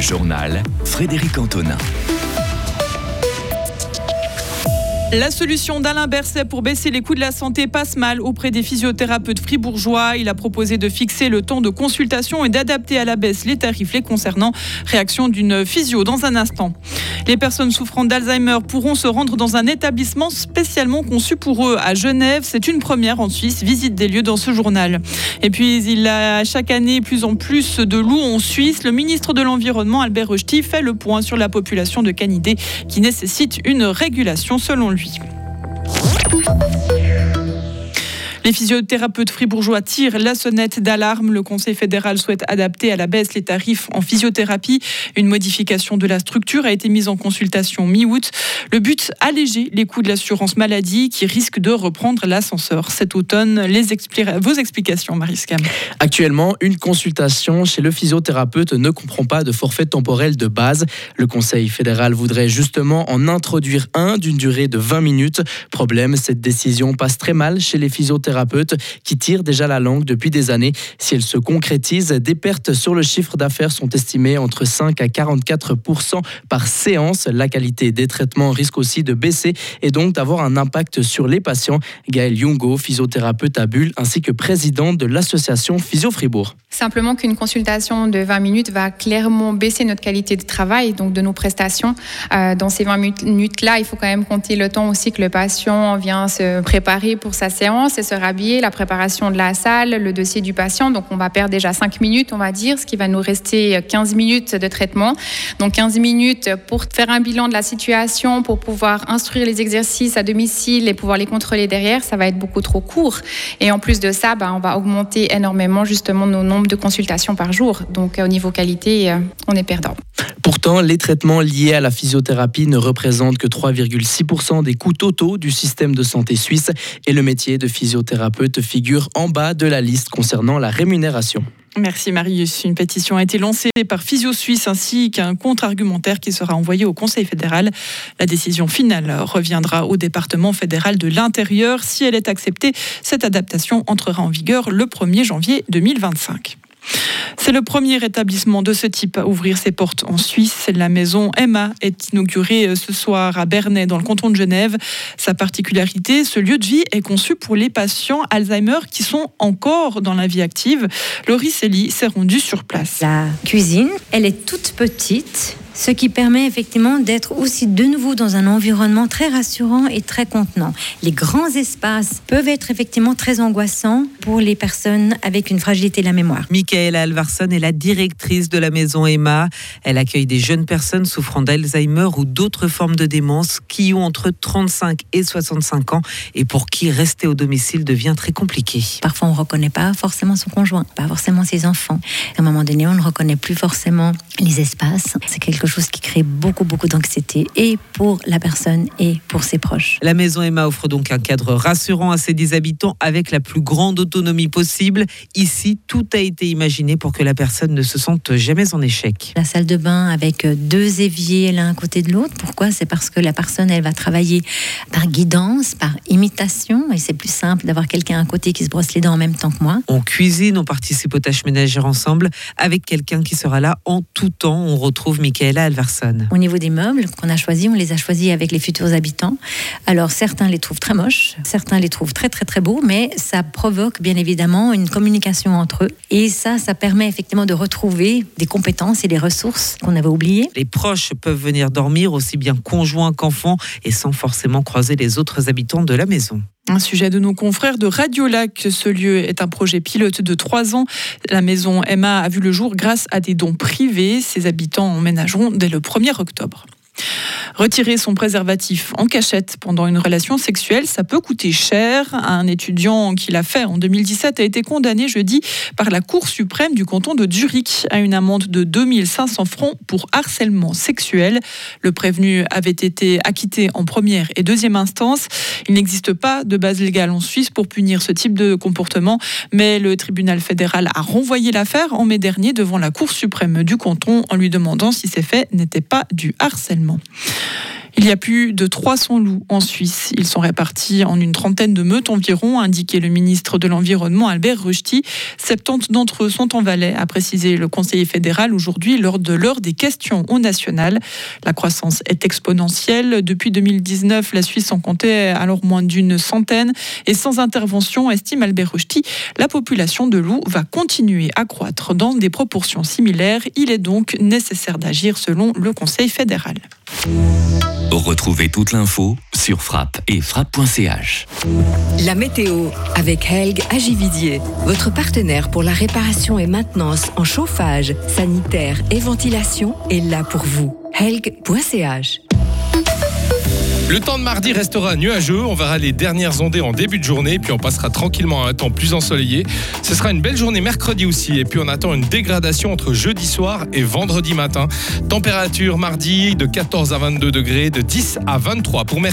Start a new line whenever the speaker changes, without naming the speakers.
Journal Frédéric Antonin.
La solution d'Alain Berset pour baisser les coûts de la santé passe mal auprès des physiothérapeutes fribourgeois. Il a proposé de fixer le temps de consultation et d'adapter à la baisse les tarifs les concernant. Réaction d'une physio dans un instant. Les personnes souffrant d'Alzheimer pourront se rendre dans un établissement spécialement conçu pour eux à Genève. C'est une première en Suisse. Visite des lieux dans ce journal. Et puis, il a chaque année plus en plus de loups en Suisse. Le ministre de l'Environnement, Albert Rechty, fait le point sur la population de canidés qui nécessite une régulation selon lui lui. Les physiothérapeutes fribourgeois tirent la sonnette d'alarme. Le Conseil fédéral souhaite adapter à la baisse les tarifs en physiothérapie. Une modification de la structure a été mise en consultation mi-août. Le but, alléger les coûts de l'assurance maladie qui risquent de reprendre l'ascenseur cet automne. Les Vos explications, Mariscam.
Actuellement, une consultation chez le physiothérapeute ne comprend pas de forfait temporel de base. Le Conseil fédéral voudrait justement en introduire un d'une durée de 20 minutes. Problème, cette décision passe très mal chez les physiothérapeutes qui tirent déjà la langue depuis des années. Si elle se concrétise, des pertes sur le chiffre d'affaires sont estimées entre 5 à 44% par séance. La qualité des traitements risque aussi de baisser et donc d'avoir un impact sur les patients. Gaël Jungo, physiothérapeute à Bulle, ainsi que président de l'association Physio Fribourg.
Simplement qu'une consultation de 20 minutes va clairement baisser notre qualité de travail, donc de nos prestations. Euh, dans ces 20 minutes-là, il faut quand même compter le temps aussi que le patient vient se préparer pour sa séance et se rhabiller, la préparation de la salle, le dossier du patient. Donc on va perdre déjà 5 minutes, on va dire, ce qui va nous rester 15 minutes de traitement. Donc 15 minutes pour faire un bilan de la situation, pour pouvoir instruire les exercices à domicile et pouvoir les contrôler derrière, ça va être beaucoup trop court. Et en plus de ça, bah, on va augmenter énormément justement nos nombres de consultations par jour. Donc euh, au niveau qualité, euh, on est perdant.
Pourtant, les traitements liés à la physiothérapie ne représentent que 3,6% des coûts totaux du système de santé suisse et le métier de physiothérapeute figure en bas de la liste concernant la rémunération.
Merci Marius. Une pétition a été lancée par Physio Suisse ainsi qu'un contre-argumentaire qui sera envoyé au Conseil fédéral. La décision finale reviendra au département fédéral de l'Intérieur. Si elle est acceptée, cette adaptation entrera en vigueur le 1er janvier 2025. C'est le premier établissement de ce type à ouvrir ses portes en Suisse. La maison Emma est inaugurée euh, ce soir à Bernay, dans le canton de Genève. Sa particularité, ce lieu de vie est conçu pour les patients Alzheimer qui sont encore dans la vie active. Laurie Selly s'est rendue sur place.
La cuisine, elle est toute petite ce qui permet effectivement d'être aussi de nouveau dans un environnement très rassurant et très contenant. Les grands espaces peuvent être effectivement très angoissants pour les personnes avec une fragilité de la mémoire.
Michaela Alvarsson est la directrice de la maison Emma. Elle accueille des jeunes personnes souffrant d'Alzheimer ou d'autres formes de démence qui ont entre 35 et 65 ans et pour qui rester au domicile devient très compliqué.
Parfois, on ne reconnaît pas forcément son conjoint, pas forcément ses enfants. À un moment donné, on ne reconnaît plus forcément les espaces. C'est quelque chose qui crée beaucoup, beaucoup d'anxiété et pour la personne et pour ses proches.
La maison Emma offre donc un cadre rassurant à ses 10 habitants avec la plus grande autonomie possible. Ici, tout a été imaginé pour que la personne ne se sente jamais en échec.
La salle de bain avec deux éviers l'un à côté de l'autre. Pourquoi? C'est parce que la personne, elle va travailler par guidance, par imitation et c'est plus simple d'avoir quelqu'un à côté qui se brosse les dents en même temps que moi.
On cuisine, on participe aux tâches ménagères ensemble avec quelqu'un qui sera là en tout temps. On retrouve Michaela Alverson.
Au niveau des meubles qu'on a choisis, on les a choisis avec les futurs habitants. Alors certains les trouvent très moches, certains les trouvent très très très beaux, mais ça provoque bien évidemment une communication entre eux. Et ça, ça permet effectivement de retrouver des compétences et des ressources qu'on avait oubliées.
Les proches peuvent venir dormir aussi bien conjoints qu'enfants et sans forcément croiser les autres habitants de la maison.
Un sujet de nos confrères de Radio Lac. Ce lieu est un projet pilote de trois ans. La maison Emma a vu le jour grâce à des dons privés. Ses habitants emménageront dès le 1er octobre. Retirer son préservatif en cachette pendant une relation sexuelle, ça peut coûter cher. Un étudiant qui l'a fait en 2017 a été condamné jeudi par la Cour suprême du canton de Zurich à une amende de 2500 francs pour harcèlement sexuel. Le prévenu avait été acquitté en première et deuxième instance. Il n'existe pas de base légale en Suisse pour punir ce type de comportement, mais le tribunal fédéral a renvoyé l'affaire en mai dernier devant la Cour suprême du canton en lui demandant si ces faits n'étaient pas du harcèlement également. Il y a plus de 300 loups en Suisse. Ils sont répartis en une trentaine de meutes environ, a indiqué le ministre de l'Environnement Albert Rushti. 70 d'entre eux sont en Valais, a précisé le conseiller fédéral aujourd'hui lors de l'heure des questions au national. La croissance est exponentielle. Depuis 2019, la Suisse en comptait alors moins d'une centaine. Et sans intervention, estime Albert Rushti, la population de loups va continuer à croître dans des proportions similaires. Il est donc nécessaire d'agir selon le Conseil fédéral.
Retrouvez toute l'info sur frappe et frappe.ch.
La météo avec Helg Agividier, votre partenaire pour la réparation et maintenance en chauffage, sanitaire et ventilation est là pour vous. Helg.ch
le temps de mardi restera nuageux. On verra les dernières ondées en début de journée, puis on passera tranquillement à un temps plus ensoleillé. Ce sera une belle journée mercredi aussi, et puis on attend une dégradation entre jeudi soir et vendredi matin. Température mardi de 14 à 22 degrés, de 10 à 23 pour mercredi.